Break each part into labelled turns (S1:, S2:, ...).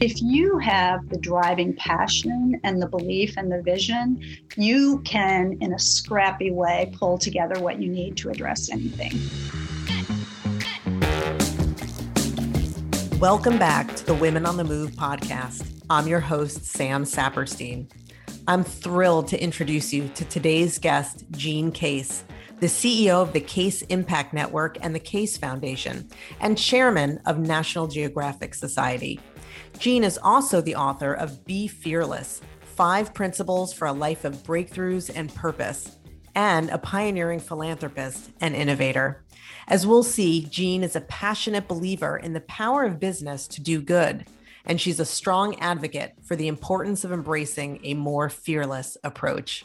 S1: If you have the driving passion and the belief and the vision, you can, in a scrappy way, pull together what you need to address anything.
S2: Welcome back to the Women on the Move podcast. I'm your host, Sam Saperstein. I'm thrilled to introduce you to today's guest, Jean Case, the CEO of the Case Impact Network and the Case Foundation, and chairman of National Geographic Society. Jean is also the author of Be Fearless Five Principles for a Life of Breakthroughs and Purpose, and a pioneering philanthropist and innovator. As we'll see, Jean is a passionate believer in the power of business to do good, and she's a strong advocate for the importance of embracing a more fearless approach.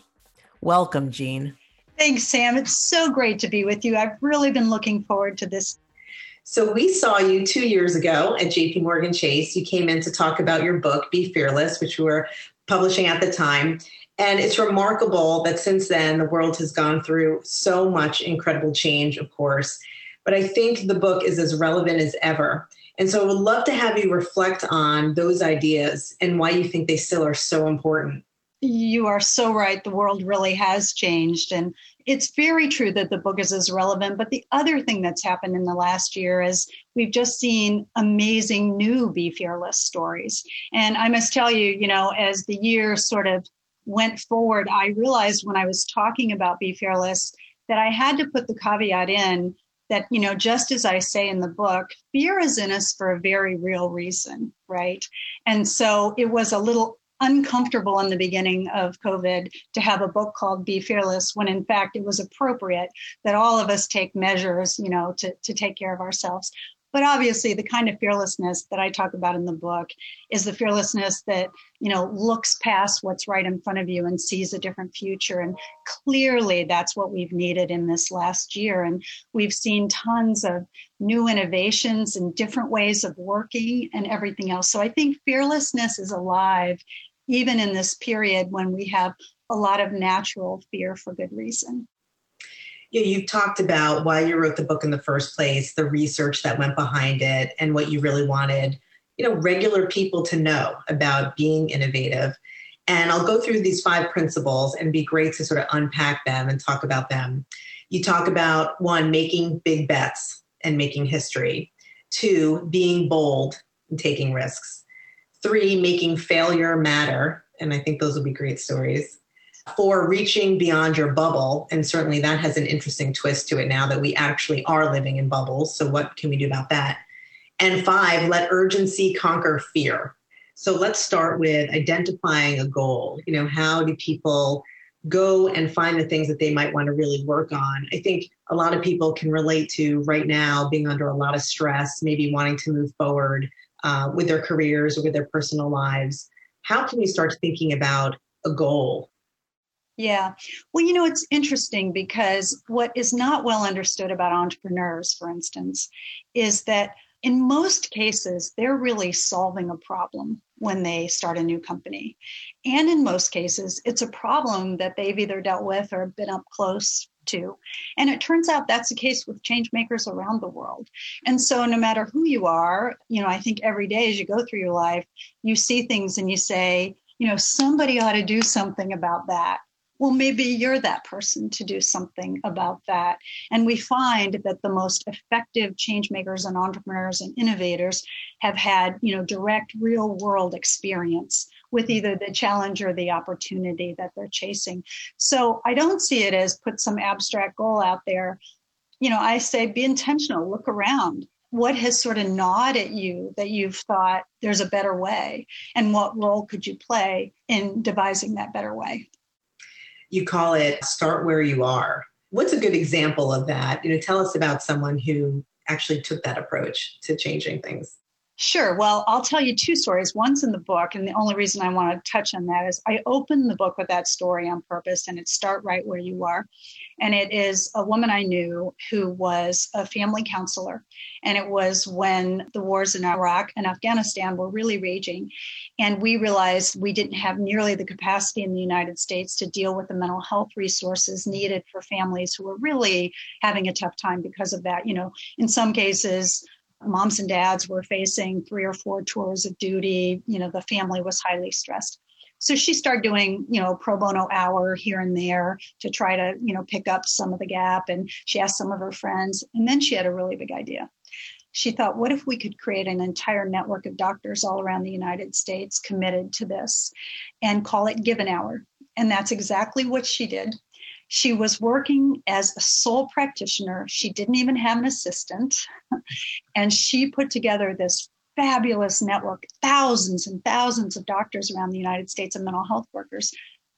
S2: Welcome, Jean.
S1: Thanks, Sam. It's so great to be with you. I've really been looking forward to this.
S2: So, we saw you two years ago at JP Morgan Chase. You came in to talk about your book, Be Fearless, which we were publishing at the time. And it's remarkable that since then, the world has gone through so much incredible change, of course. But I think the book is as relevant as ever. And so I would love to have you reflect on those ideas and why you think they still are so important
S1: you are so right. The world really has changed. And it's very true that the book is as relevant. But the other thing that's happened in the last year is we've just seen amazing new Be Fearless stories. And I must tell you, you know, as the year sort of went forward, I realized when I was talking about Be Fearless that I had to put the caveat in that you know just as i say in the book fear is in us for a very real reason right and so it was a little uncomfortable in the beginning of COVID to have a book called Be Fearless when in fact it was appropriate that all of us take measures, you know, to, to take care of ourselves. But obviously the kind of fearlessness that I talk about in the book is the fearlessness that, you know, looks past what's right in front of you and sees a different future. And clearly that's what we've needed in this last year. And we've seen tons of new innovations and different ways of working and everything else. So I think fearlessness is alive even in this period when we have a lot of natural fear for good reason.
S2: Yeah, you've talked about why you wrote the book in the first place, the research that went behind it, and what you really wanted, you know, regular people to know about being innovative. And I'll go through these five principles and be great to sort of unpack them and talk about them. You talk about one, making big bets and making history. Two, being bold and taking risks. Three, making failure matter. And I think those will be great stories. Four, reaching beyond your bubble. And certainly that has an interesting twist to it now that we actually are living in bubbles. So, what can we do about that? And five, let urgency conquer fear. So, let's start with identifying a goal. You know, how do people go and find the things that they might want to really work on? I think a lot of people can relate to right now being under a lot of stress, maybe wanting to move forward uh, with their careers or with their personal lives. How can you start thinking about a goal?
S1: Yeah. Well, you know, it's interesting because what is not well understood about entrepreneurs, for instance, is that in most cases, they're really solving a problem when they start a new company. And in most cases, it's a problem that they've either dealt with or been up close to. And it turns out that's the case with change makers around the world. And so no matter who you are, you know, I think every day as you go through your life, you see things and you say, you know, somebody ought to do something about that well, maybe you're that person to do something about that. And we find that the most effective change makers and entrepreneurs and innovators have had, you know, direct real world experience with either the challenge or the opportunity that they're chasing. So I don't see it as put some abstract goal out there. You know, I say be intentional, look around. What has sort of gnawed at you that you've thought there's a better way? And what role could you play in devising that better way?
S2: you call it start where you are. What's a good example of that? You know, tell us about someone who actually took that approach to changing things.
S1: Sure. Well, I'll tell you two stories. One's in the book, and the only reason I want to touch on that is I opened the book with that story on purpose, and it's Start Right Where You Are. And it is a woman I knew who was a family counselor. And it was when the wars in Iraq and Afghanistan were really raging. And we realized we didn't have nearly the capacity in the United States to deal with the mental health resources needed for families who were really having a tough time because of that. You know, in some cases, moms and dads were facing three or four tours of duty. You know, the family was highly stressed. So she started doing, you know, pro bono hour here and there to try to, you know, pick up some of the gap. And she asked some of her friends. And then she had a really big idea. She thought, what if we could create an entire network of doctors all around the United States committed to this and call it Give an Hour? And that's exactly what she did. She was working as a sole practitioner. She didn't even have an assistant. and she put together this fabulous network, thousands and thousands of doctors around the United States and mental health workers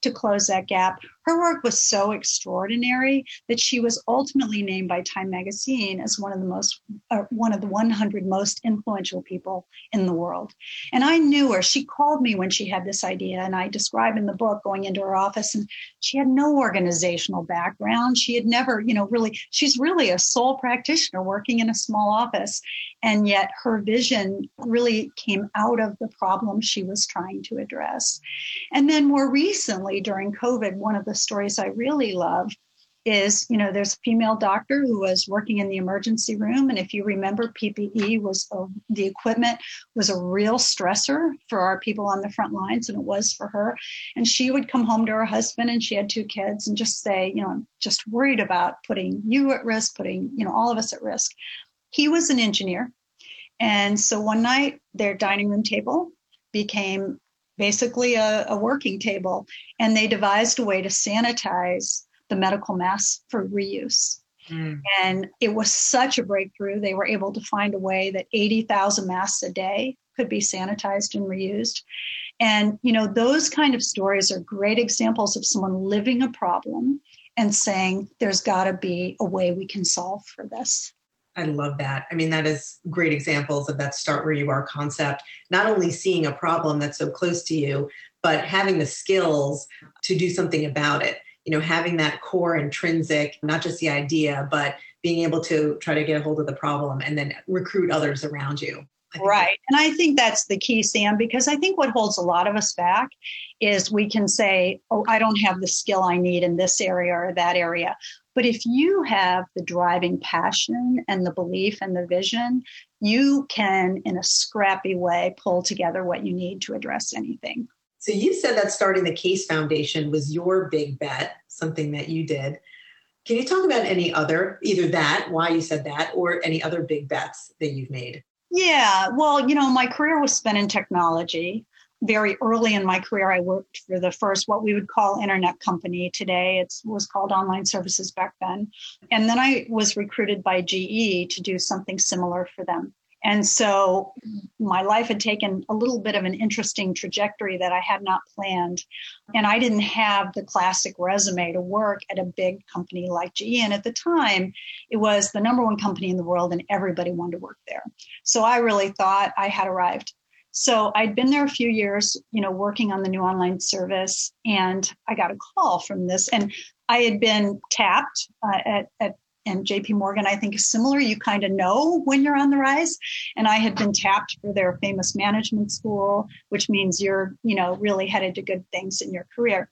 S1: to close that gap. Her work was so extraordinary that she was ultimately named by Time magazine as one of the most uh, one of the 100 most influential people in the world. And I knew her. She called me when she had this idea and I describe in the book going into her office and she had no organizational background. She had never, you know, really she's really a sole practitioner working in a small office and yet her vision really came out of the problem she was trying to address. And then more recently during COVID, one of the stories I really love is you know there's a female doctor who was working in the emergency room and if you remember ppe was a, the equipment was a real stressor for our people on the front lines and it was for her and she would come home to her husband and she had two kids and just say you know i'm just worried about putting you at risk putting you know all of us at risk he was an engineer and so one night their dining room table became basically a, a working table and they devised a way to sanitize the medical masks for reuse. Mm. And it was such a breakthrough. They were able to find a way that 80,000 masks a day could be sanitized and reused. And, you know, those kind of stories are great examples of someone living a problem and saying, there's got to be a way we can solve for this.
S2: I love that. I mean, that is great examples of that start where you are concept, not only seeing a problem that's so close to you, but having the skills to do something about it. You know having that core intrinsic not just the idea but being able to try to get a hold of the problem and then recruit others around you.
S1: Right. And i think that's the key sam because i think what holds a lot of us back is we can say oh i don't have the skill i need in this area or that area but if you have the driving passion and the belief and the vision you can in a scrappy way pull together what you need to address anything
S2: so you said that starting the Case Foundation was your big bet, something that you did. Can you talk about any other, either that, why you said that, or any other big bets that you've made?
S1: Yeah, well, you know, my career was spent in technology. Very early in my career, I worked for the first, what we would call internet company today. It was called Online Services back then. And then I was recruited by GE to do something similar for them. And so my life had taken a little bit of an interesting trajectory that I had not planned. And I didn't have the classic resume to work at a big company like GE. And at the time, it was the number one company in the world, and everybody wanted to work there. So I really thought I had arrived. So I'd been there a few years, you know, working on the new online service, and I got a call from this. And I had been tapped uh, at, at and JP Morgan, I think, is similar. You kind of know when you're on the rise. And I had been tapped for their famous management school, which means you're, you know, really headed to good things in your career.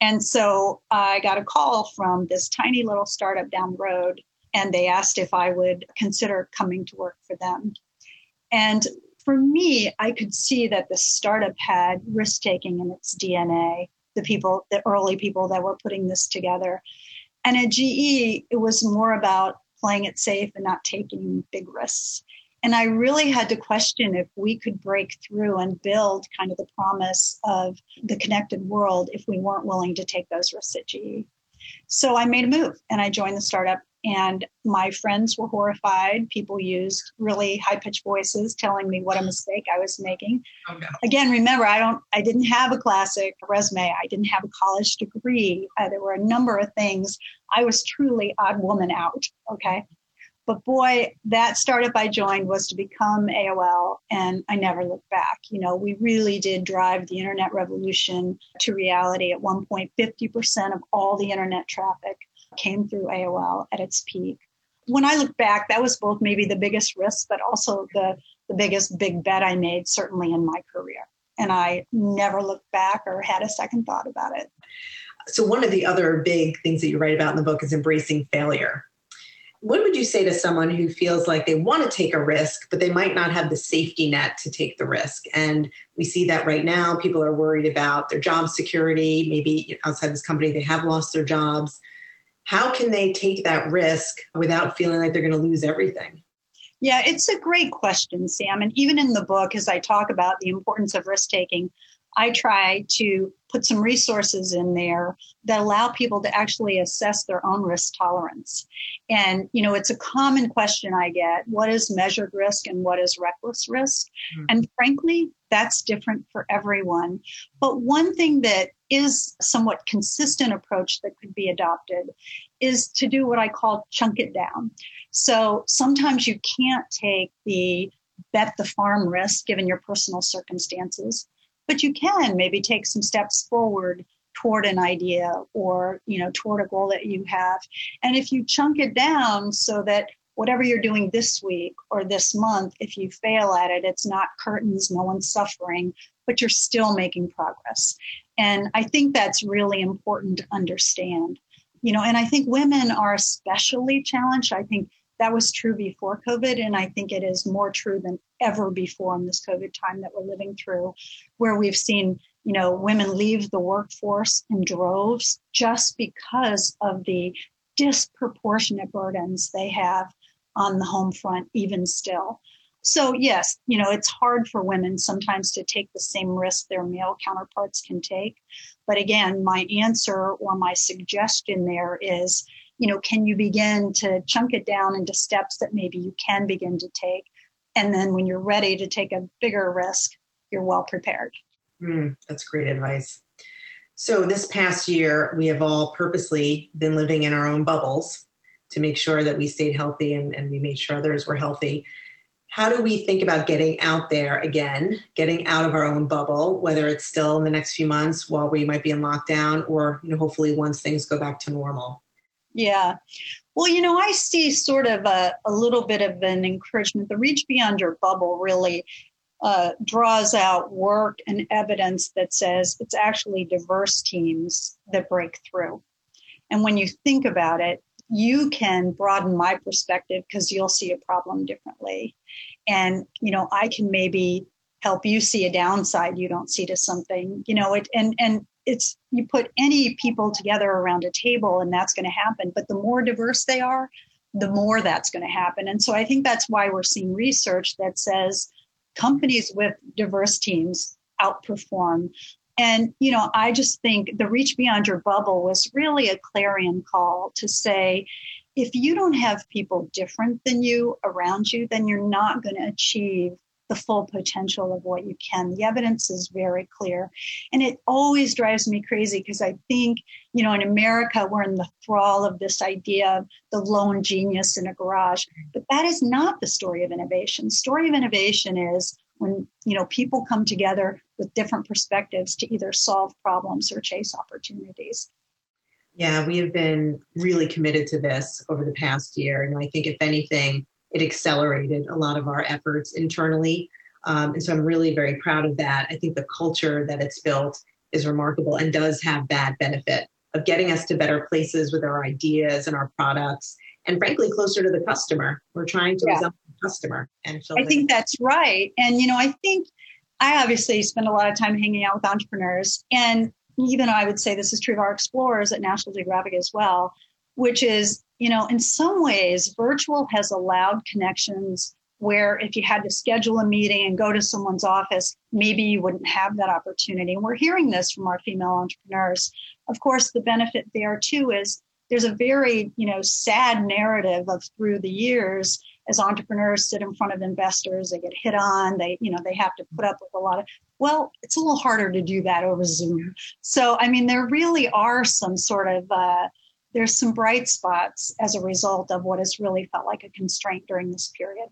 S1: And so I got a call from this tiny little startup down the road, and they asked if I would consider coming to work for them. And for me, I could see that the startup had risk taking in its DNA, the people, the early people that were putting this together. And at GE, it was more about playing it safe and not taking big risks. And I really had to question if we could break through and build kind of the promise of the connected world if we weren't willing to take those risks at GE. So I made a move and I joined the startup and my friends were horrified. People used really high pitched voices telling me what a mistake I was making. Oh, no. Again, remember, I don't, I didn't have a classic resume. I didn't have a college degree. Uh, there were a number of things. I was truly odd woman out. Okay. But boy, that startup I joined was to become AOL, and I never looked back. You know, we really did drive the internet revolution to reality. At one point, 50% of all the internet traffic came through AOL at its peak. When I look back, that was both maybe the biggest risk, but also the, the biggest big bet I made, certainly in my career. And I never looked back or had a second thought about it.
S2: So, one of the other big things that you write about in the book is embracing failure. What would you say to someone who feels like they want to take a risk, but they might not have the safety net to take the risk? And we see that right now. People are worried about their job security. Maybe outside this company, they have lost their jobs. How can they take that risk without feeling like they're going to lose everything?
S1: Yeah, it's a great question, Sam. And even in the book, as I talk about the importance of risk taking, I try to put some resources in there that allow people to actually assess their own risk tolerance. And, you know, it's a common question I get what is measured risk and what is reckless risk? Mm-hmm. And frankly, that's different for everyone. But one thing that is somewhat consistent approach that could be adopted is to do what I call chunk it down. So sometimes you can't take the bet the farm risk given your personal circumstances but you can maybe take some steps forward toward an idea or you know toward a goal that you have. And if you chunk it down so that whatever you're doing this week or this month if you fail at it it's not curtains no one's suffering but you're still making progress. And i think that's really important to understand. You know and i think women are especially challenged. I think that was true before COVID, and I think it is more true than ever before in this COVID time that we're living through, where we've seen you know women leave the workforce in droves just because of the disproportionate burdens they have on the home front, even still. So, yes, you know, it's hard for women sometimes to take the same risk their male counterparts can take. But again, my answer or my suggestion there is you know, can you begin to chunk it down into steps that maybe you can begin to take? And then when you're ready to take a bigger risk, you're well prepared.
S2: Mm, that's great advice. So, this past year, we have all purposely been living in our own bubbles to make sure that we stayed healthy and, and we made sure others were healthy. How do we think about getting out there again, getting out of our own bubble, whether it's still in the next few months while we might be in lockdown or, you know, hopefully once things go back to normal?
S1: Yeah. Well, you know, I see sort of a, a little bit of an encouragement. The Reach Beyond Your Bubble really uh, draws out work and evidence that says it's actually diverse teams that break through. And when you think about it, you can broaden my perspective because you'll see a problem differently. And, you know, I can maybe help you see a downside you don't see to something, you know, it and and it's you put any people together around a table and that's going to happen but the more diverse they are the more that's going to happen. And so i think that's why we're seeing research that says companies with diverse teams outperform. And you know i just think the reach beyond your bubble was really a clarion call to say if you don't have people different than you around you then you're not going to achieve the full potential of what you can. The evidence is very clear. And it always drives me crazy because I think, you know, in America, we're in the thrall of this idea of the lone genius in a garage. But that is not the story of innovation. Story of innovation is when, you know, people come together with different perspectives to either solve problems or chase opportunities.
S2: Yeah, we have been really committed to this over the past year. And I think, if anything, it accelerated a lot of our efforts internally. Um, and so I'm really very proud of that. I think the culture that it's built is remarkable and does have that benefit of getting us to better places with our ideas and our products and frankly closer to the customer. We're trying to yeah. resemble the customer. And
S1: I think that's right. And you know, I think I obviously spend a lot of time hanging out with entrepreneurs and even though I would say this is true of our explorers at National Geographic as well, which is you know, in some ways, virtual has allowed connections where if you had to schedule a meeting and go to someone's office, maybe you wouldn't have that opportunity. And we're hearing this from our female entrepreneurs. Of course, the benefit there too is there's a very, you know, sad narrative of through the years as entrepreneurs sit in front of investors, they get hit on, they, you know, they have to put up with a lot of well, it's a little harder to do that over Zoom. So, I mean, there really are some sort of uh, there's some bright spots as a result of what has really felt like a constraint during this period.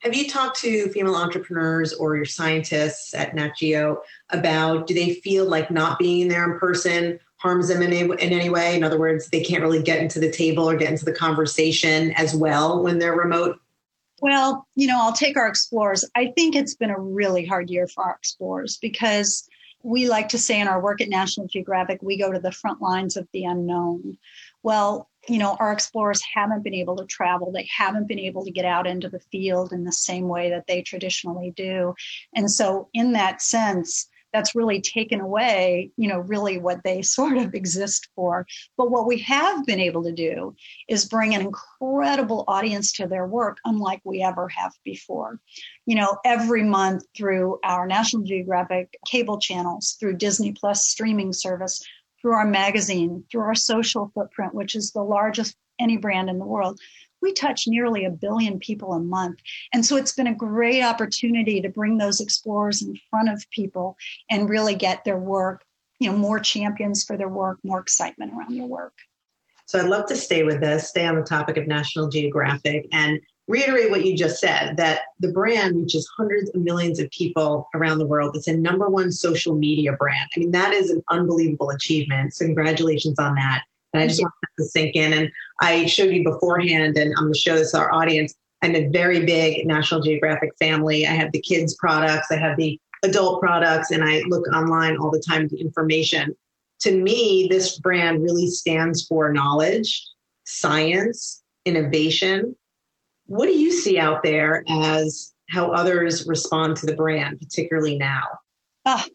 S2: Have you talked to female entrepreneurs or your scientists at Nat Geo about do they feel like not being there in person harms them in any, in any way? In other words, they can't really get into the table or get into the conversation as well when they're remote?
S1: Well, you know, I'll take our explorers. I think it's been a really hard year for our explorers because we like to say in our work at National Geographic, we go to the front lines of the unknown. Well, you know, our explorers haven't been able to travel. They haven't been able to get out into the field in the same way that they traditionally do. And so, in that sense, that's really taken away, you know, really what they sort of exist for. But what we have been able to do is bring an incredible audience to their work, unlike we ever have before. You know, every month through our National Geographic cable channels, through Disney Plus streaming service, through our magazine, through our social footprint, which is the largest any brand in the world, we touch nearly a billion people a month. And so it's been a great opportunity to bring those explorers in front of people and really get their work, you know, more champions for their work, more excitement around their work.
S2: So I'd love to stay with this, stay on the topic of National Geographic and reiterate what you just said that the brand reaches hundreds of millions of people around the world. It's a number one social media brand. I mean, that is an unbelievable achievement. So congratulations on that. And I just want that to sink in. And I showed you beforehand, and I'm going to show this to our audience. I'm a very big National Geographic family. I have the kids' products, I have the adult products, and I look online all the time for information. To me, this brand really stands for knowledge, science, innovation. What do you see out there as how others respond to the brand, particularly now?
S1: Ah,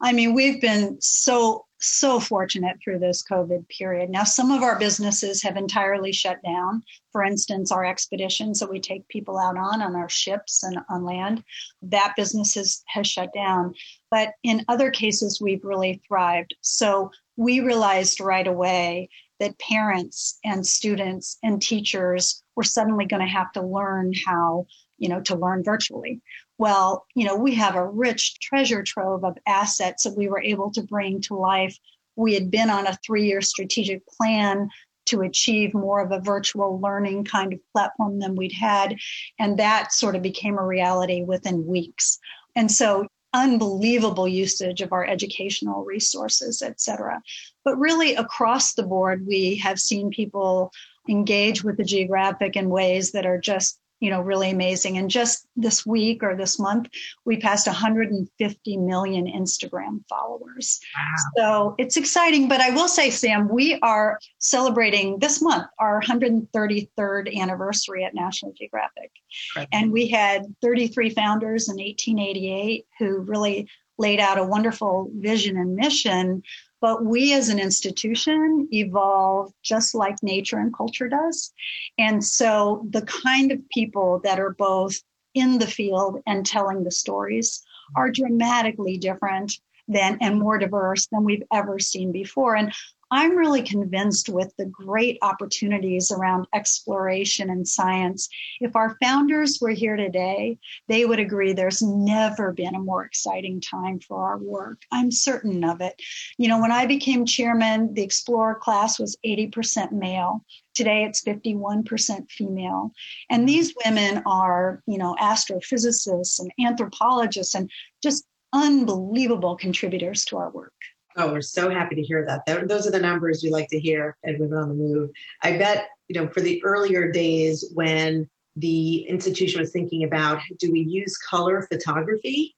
S1: I mean, we've been so so fortunate through this COVID period. Now, some of our businesses have entirely shut down. For instance, our expeditions that we take people out on, on our ships and on land, that business has, has shut down. But in other cases, we've really thrived. So we realized right away that parents and students and teachers were suddenly going to have to learn how you know to learn virtually well, you know, we have a rich treasure trove of assets that we were able to bring to life. We had been on a three year strategic plan to achieve more of a virtual learning kind of platform than we'd had. And that sort of became a reality within weeks. And so unbelievable usage of our educational resources, et cetera. But really across the board, we have seen people engage with the geographic in ways that are just you know, really amazing. And just this week or this month, we passed 150 million Instagram followers. Wow. So it's exciting. But I will say, Sam, we are celebrating this month our 133rd anniversary at National Geographic. Right. And we had 33 founders in 1888 who really laid out a wonderful vision and mission but we as an institution evolve just like nature and culture does. And so the kind of people that are both in the field and telling the stories are dramatically different than and more diverse than we've ever seen before. And I'm really convinced with the great opportunities around exploration and science. If our founders were here today, they would agree there's never been a more exciting time for our work. I'm certain of it. You know, when I became chairman, the Explorer class was 80% male. Today it's 51% female. And these women are, you know, astrophysicists and anthropologists and just unbelievable contributors to our work.
S2: Oh, we're so happy to hear that. Those are the numbers we like to hear at Women on the Move. I bet, you know, for the earlier days when the institution was thinking about do we use color photography?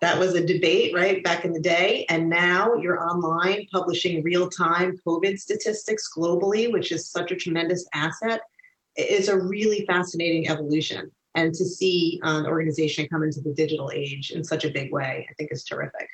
S2: That was a debate, right, back in the day. And now you're online publishing real time COVID statistics globally, which is such a tremendous asset. It's a really fascinating evolution. And to see uh, an organization come into the digital age in such a big way, I think is terrific.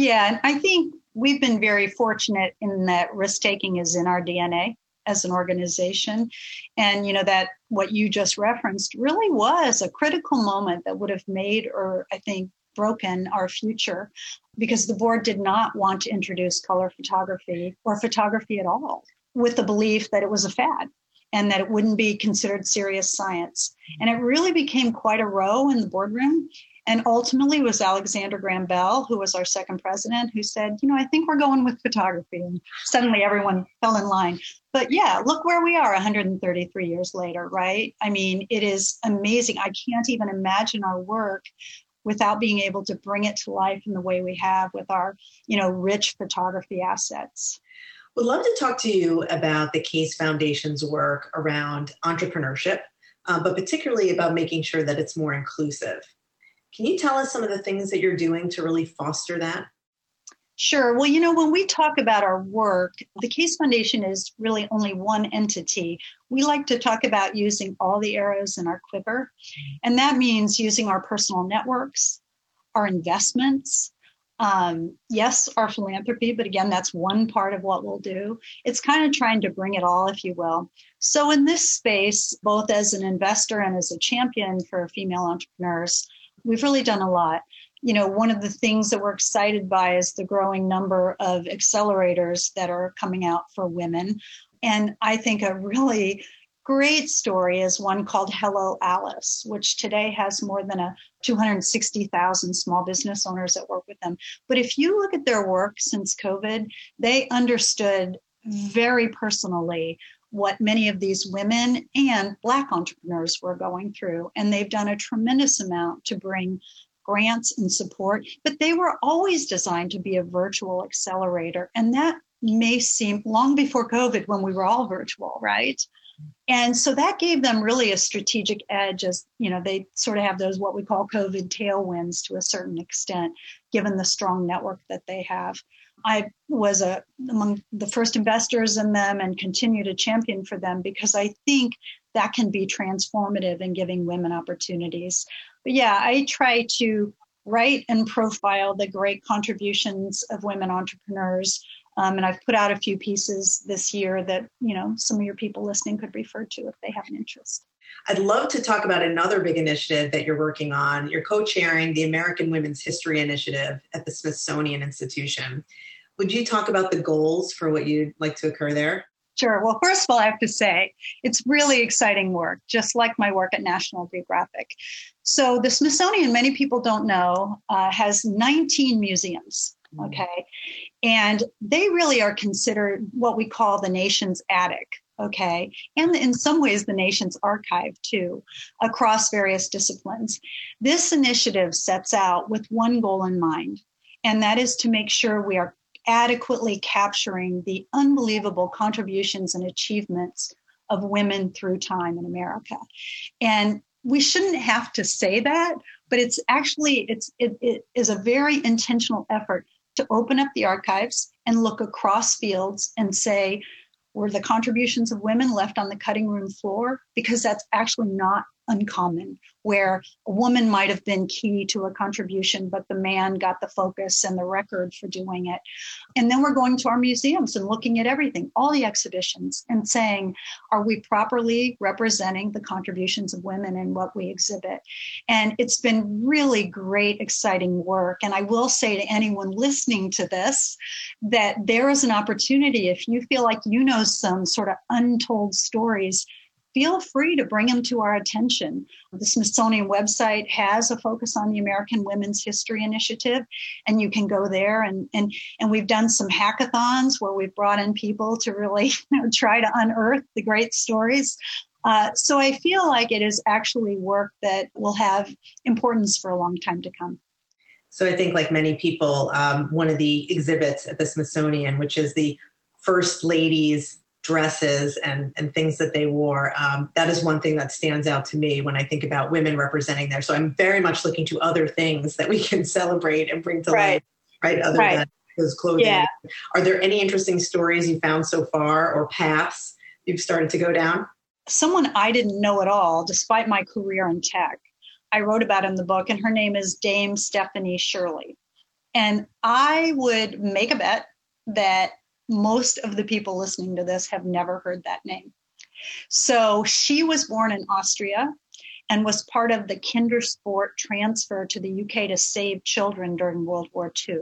S1: Yeah, and I think we've been very fortunate in that risk taking is in our DNA as an organization. And you know that what you just referenced really was a critical moment that would have made or I think broken our future because the board did not want to introduce color photography or photography at all with the belief that it was a fad and that it wouldn't be considered serious science. And it really became quite a row in the boardroom. And ultimately, it was Alexander Graham Bell, who was our second president, who said, You know, I think we're going with photography. And suddenly everyone fell in line. But yeah, look where we are 133 years later, right? I mean, it is amazing. I can't even imagine our work without being able to bring it to life in the way we have with our, you know, rich photography assets.
S2: Would love to talk to you about the Case Foundation's work around entrepreneurship, uh, but particularly about making sure that it's more inclusive. Can you tell us some of the things that you're doing to really foster that?
S1: Sure. Well, you know, when we talk about our work, the Case Foundation is really only one entity. We like to talk about using all the arrows in our quiver. And that means using our personal networks, our investments, um, yes, our philanthropy, but again, that's one part of what we'll do. It's kind of trying to bring it all, if you will. So, in this space, both as an investor and as a champion for female entrepreneurs, we've really done a lot you know, one of the things that we're excited by is the growing number of accelerators that are coming out for women. And I think a really great story is one called Hello Alice, which today has more than a 260,000 small business owners that work with them. But if you look at their work since COVID, they understood very personally what many of these women and Black entrepreneurs were going through. And they've done a tremendous amount to bring grants and support, but they were always designed to be a virtual accelerator. And that may seem long before COVID when we were all virtual, right? And so that gave them really a strategic edge as, you know, they sort of have those what we call COVID tailwinds to a certain extent, given the strong network that they have. I was a, among the first investors in them and continue to champion for them because I think that can be transformative in giving women opportunities. But yeah, I try to write and profile the great contributions of women entrepreneurs. Um, and I've put out a few pieces this year that you know some of your people listening could refer to if they have an interest.
S2: I'd love to talk about another big initiative that you're working on. You're co-chairing the American Women's History Initiative at the Smithsonian Institution. Would you talk about the goals for what you'd like to occur there?
S1: Sure. Well, first of all, I have to say it's really exciting work, just like my work at National Geographic. So, the Smithsonian, many people don't know, uh, has 19 museums. Mm. Okay. And they really are considered what we call the nation's attic. Okay. And in some ways, the nation's archive too, across various disciplines. This initiative sets out with one goal in mind, and that is to make sure we are adequately capturing the unbelievable contributions and achievements of women through time in America. And we shouldn't have to say that, but it's actually it's it, it is a very intentional effort to open up the archives and look across fields and say were the contributions of women left on the cutting room floor because that's actually not uncommon, where a woman might have been key to a contribution, but the man got the focus and the record for doing it. And then we're going to our museums and looking at everything, all the exhibitions, and saying, are we properly representing the contributions of women in what we exhibit? And it's been really great, exciting work. And I will say to anyone listening to this that there is an opportunity if you feel like you know some sort of untold stories feel free to bring them to our attention. The Smithsonian website has a focus on the American Women's History Initiative, and you can go there and and and we've done some hackathons where we've brought in people to really you know, try to unearth the great stories. Uh, so I feel like it is actually work that will have importance for a long time to come.
S2: So I think, like many people, um, one of the exhibits at the Smithsonian, which is the First Ladies dresses and, and things that they wore. Um, that is one thing that stands out to me when I think about women representing there. So I'm very much looking to other things that we can celebrate and bring to right. life, right? Other right. than those clothing. Yeah. Are there any interesting stories you found so far or paths you've started to go down?
S1: Someone I didn't know at all, despite my career in tech, I wrote about in the book, and her name is Dame Stephanie Shirley. And I would make a bet that most of the people listening to this have never heard that name. So she was born in Austria and was part of the Kindertransport transfer to the UK to save children during World War II.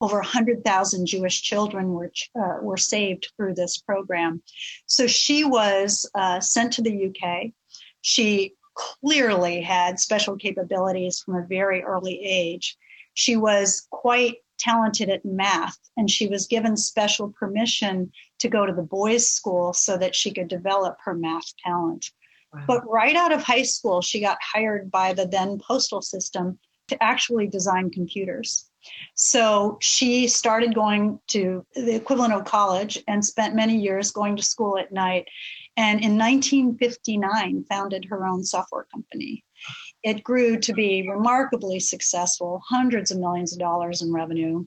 S1: Over 100,000 Jewish children were, uh, were saved through this program. So she was uh, sent to the UK. She clearly had special capabilities from a very early age. She was quite talented at math, and she was given special permission to go to the boys' school so that she could develop her math talent. Wow. But right out of high school, she got hired by the then postal system to actually design computers. So she started going to the equivalent of college and spent many years going to school at night. And in 1959, founded her own software company it grew to be remarkably successful, hundreds of millions of dollars in revenue.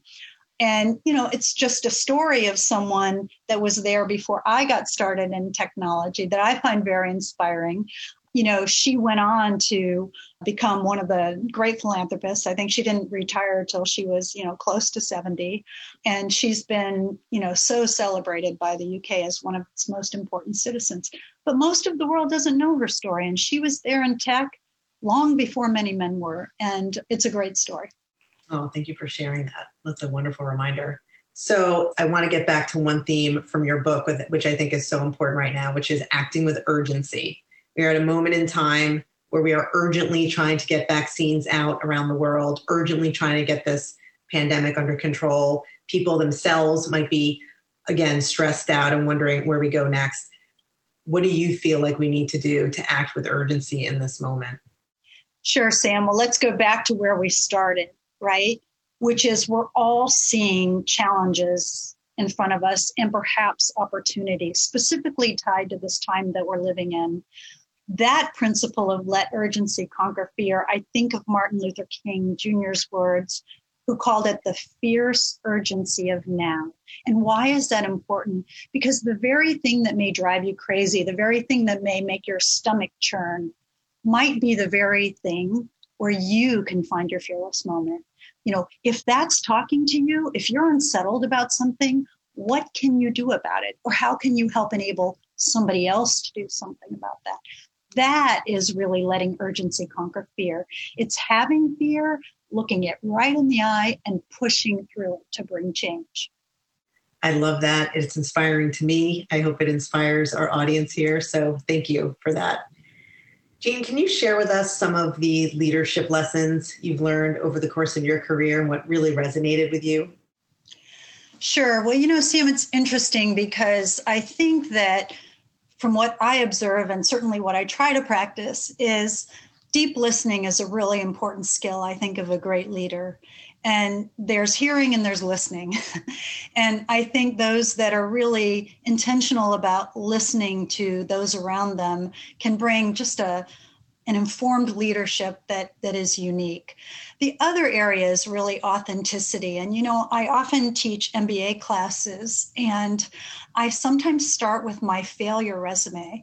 S1: And, you know, it's just a story of someone that was there before I got started in technology that I find very inspiring. You know, she went on to become one of the great philanthropists. I think she didn't retire until she was, you know, close to 70. And she's been, you know, so celebrated by the UK as one of its most important citizens. But most of the world doesn't know her story. And she was there in tech long before many men were. And it's a great story.
S2: Oh, thank you for sharing that. That's a wonderful reminder. So, I want to get back to one theme from your book, which I think is so important right now, which is acting with urgency. We are at a moment in time where we are urgently trying to get vaccines out around the world, urgently trying to get this pandemic under control. People themselves might be, again, stressed out and wondering where we go next. What do you feel like we need to do to act with urgency in this moment?
S1: Sure, Sam. Well, let's go back to where we started right? Which is we're all seeing challenges in front of us and perhaps opportunities specifically tied to this time that we're living in. That principle of let urgency conquer fear, I think of Martin Luther King Jr.'s words, who called it the fierce urgency of now. And why is that important? Because the very thing that may drive you crazy, the very thing that may make your stomach churn, might be the very thing where you can find your fearless moment. You know, if that's talking to you, if you're unsettled about something, what can you do about it? Or how can you help enable somebody else to do something about that? That is really letting urgency conquer fear. It's having fear, looking it right in the eye, and pushing through to bring change.
S2: I love that. It's inspiring to me. I hope it inspires our audience here. So thank you for that. Jean, can you share with us some of the leadership lessons you've learned over the course of your career and what really resonated with you?
S1: Sure. Well, you know, Sam, it's interesting because I think that from what I observe and certainly what I try to practice is deep listening is a really important skill, I think, of a great leader and there's hearing and there's listening. and I think those that are really intentional about listening to those around them can bring just a an informed leadership that that is unique. The other area is really authenticity. And, you know, I often teach MBA classes and I sometimes start with my failure resume.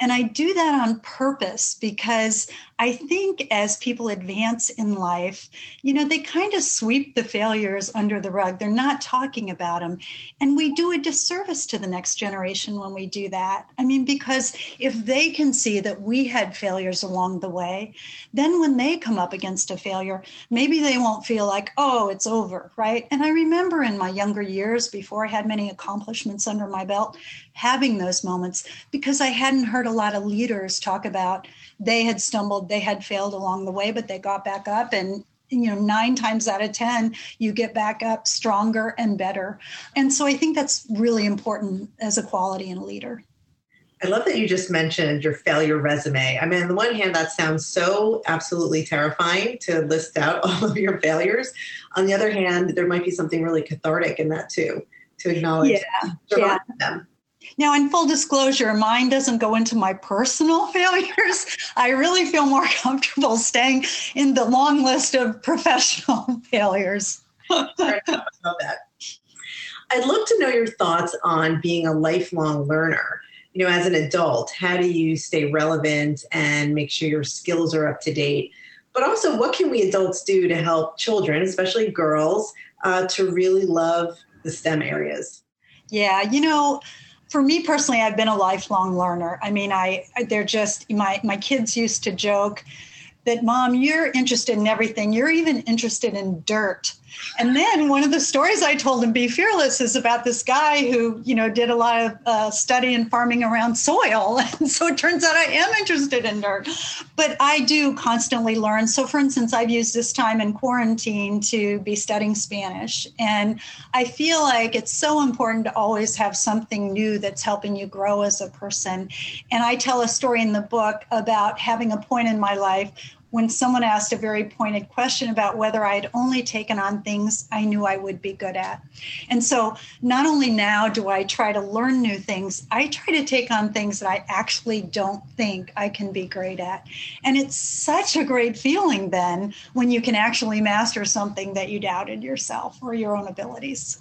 S1: And I do that on purpose because I think as people advance in life, you know, they kind of sweep the failures under the rug. They're not talking about them. And we do a disservice to the next generation when we do that. I mean, because if they can see that we had failures along the way, then when they come up against a failure, maybe they won't feel like, oh, it's over, right? And I remember in my younger years, before I had many accomplishments under my belt, having those moments because I hadn't heard a lot of leaders talk about they had stumbled, they had failed along the way, but they got back up. And you know nine times out of ten you get back up stronger and better. And so i think that's really important as a quality in a leader
S2: I love that you just mentioned your failure resume. I mean, on the one hand, that sounds so absolutely terrifying to list out all of your failures. On the other hand, there might be something really cathartic in that too, to acknowledge
S1: yeah, yeah. them. Now, in full disclosure, mine doesn't go into my personal failures. I really feel more comfortable staying in the long list of professional failures. I love that.
S2: I'd love to know your thoughts on being a lifelong learner you know, as an adult, how do you stay relevant and make sure your skills are up to date? But also, what can we adults do to help children, especially girls, uh, to really love the STEM areas?
S1: Yeah, you know, for me personally, I've been a lifelong learner. I mean, I they're just my my kids used to joke that mom, you're interested in everything. You're even interested in dirt. And then one of the stories I told in Be Fearless, is about this guy who, you know, did a lot of uh, study and farming around soil. And so it turns out I am interested in dirt. But I do constantly learn. So, for instance, I've used this time in quarantine to be studying Spanish. And I feel like it's so important to always have something new that's helping you grow as a person. And I tell a story in the book about having a point in my life when someone asked a very pointed question about whether I had only taken on things I knew I would be good at. And so not only now do I try to learn new things, I try to take on things that I actually don't think I can be great at. And it's such a great feeling then when you can actually master something that you doubted yourself or your own abilities.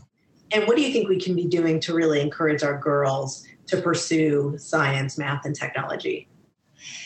S3: And what do you think we can be doing to really encourage our girls to pursue science, math, and technology?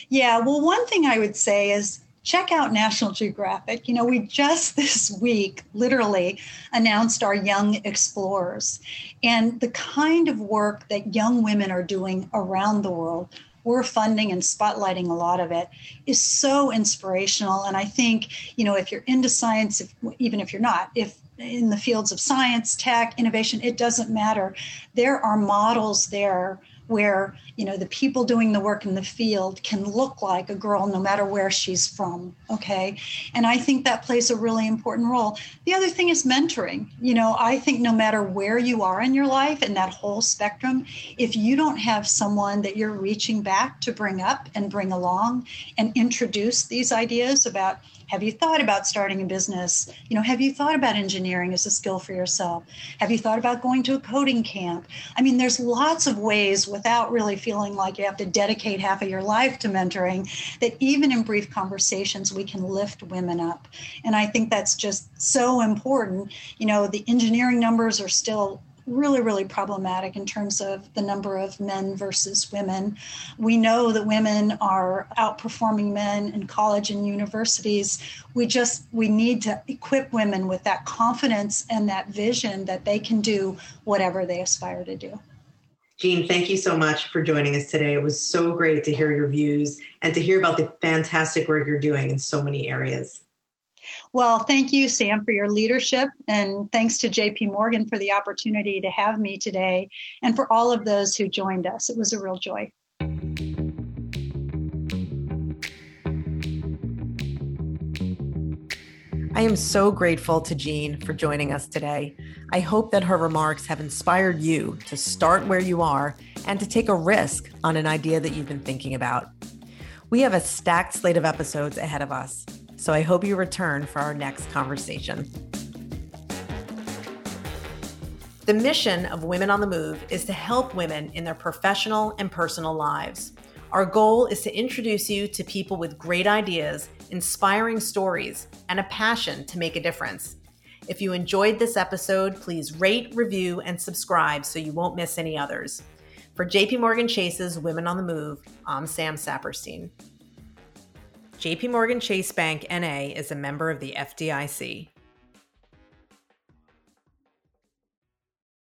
S1: Yeah, well, one thing I would say is check out National Geographic. You know, we just this week literally announced our Young Explorers and the kind of work that young women are doing around the world. We're funding and spotlighting a lot of it is so inspirational. And I think, you know, if you're into science, if, even if you're not, if in the fields of science, tech, innovation, it doesn't matter. There are models there where you know the people doing the work in the field can look like a girl no matter where she's from okay? And i think that plays a really important role. The other thing is mentoring. You know i think no matter where you are in your life in that whole spectrum if you don't have someone that you're reaching back to bring up and bring along and introduce these ideas about have you thought about starting a business? You know, have you thought about engineering as a skill for yourself? Have you thought about going to a coding camp? I mean, there's lots of ways without really feeling like you have to dedicate half of your life to mentoring that even in brief conversations, we can lift women up. And I think that's just so important. You know, the engineering numbers are still really, really problematic in terms of the number of men versus women. We know that women are outperforming men in college and universities. We just we need to equip women with that confidence and that vision that they can do whatever they aspire to do.
S3: Jean, thank you so much for joining us today. It was so great to hear your views and to hear about the fantastic work you're doing in so many areas.
S1: Well, thank you, Sam, for your leadership. And thanks to JP Morgan for the opportunity to have me today and for all of those who joined us. It was a real joy.
S2: I am so grateful to Jean for joining us today. I hope that her remarks have inspired you to start where you are and to take a risk on an idea that you've been thinking about. We have a stacked slate of episodes ahead of us. So I hope you return for our next conversation. The mission of Women on the Move is to help women in their professional and personal lives. Our goal is to introduce you to people with great ideas, inspiring stories, and a passion to make a difference. If you enjoyed this episode, please rate, review, and subscribe so you won't miss any others. For JP Morgan Chase's Women on the Move, I'm Sam Saperstein. JP Morgan Chase Bank NA is a member of the FDIC.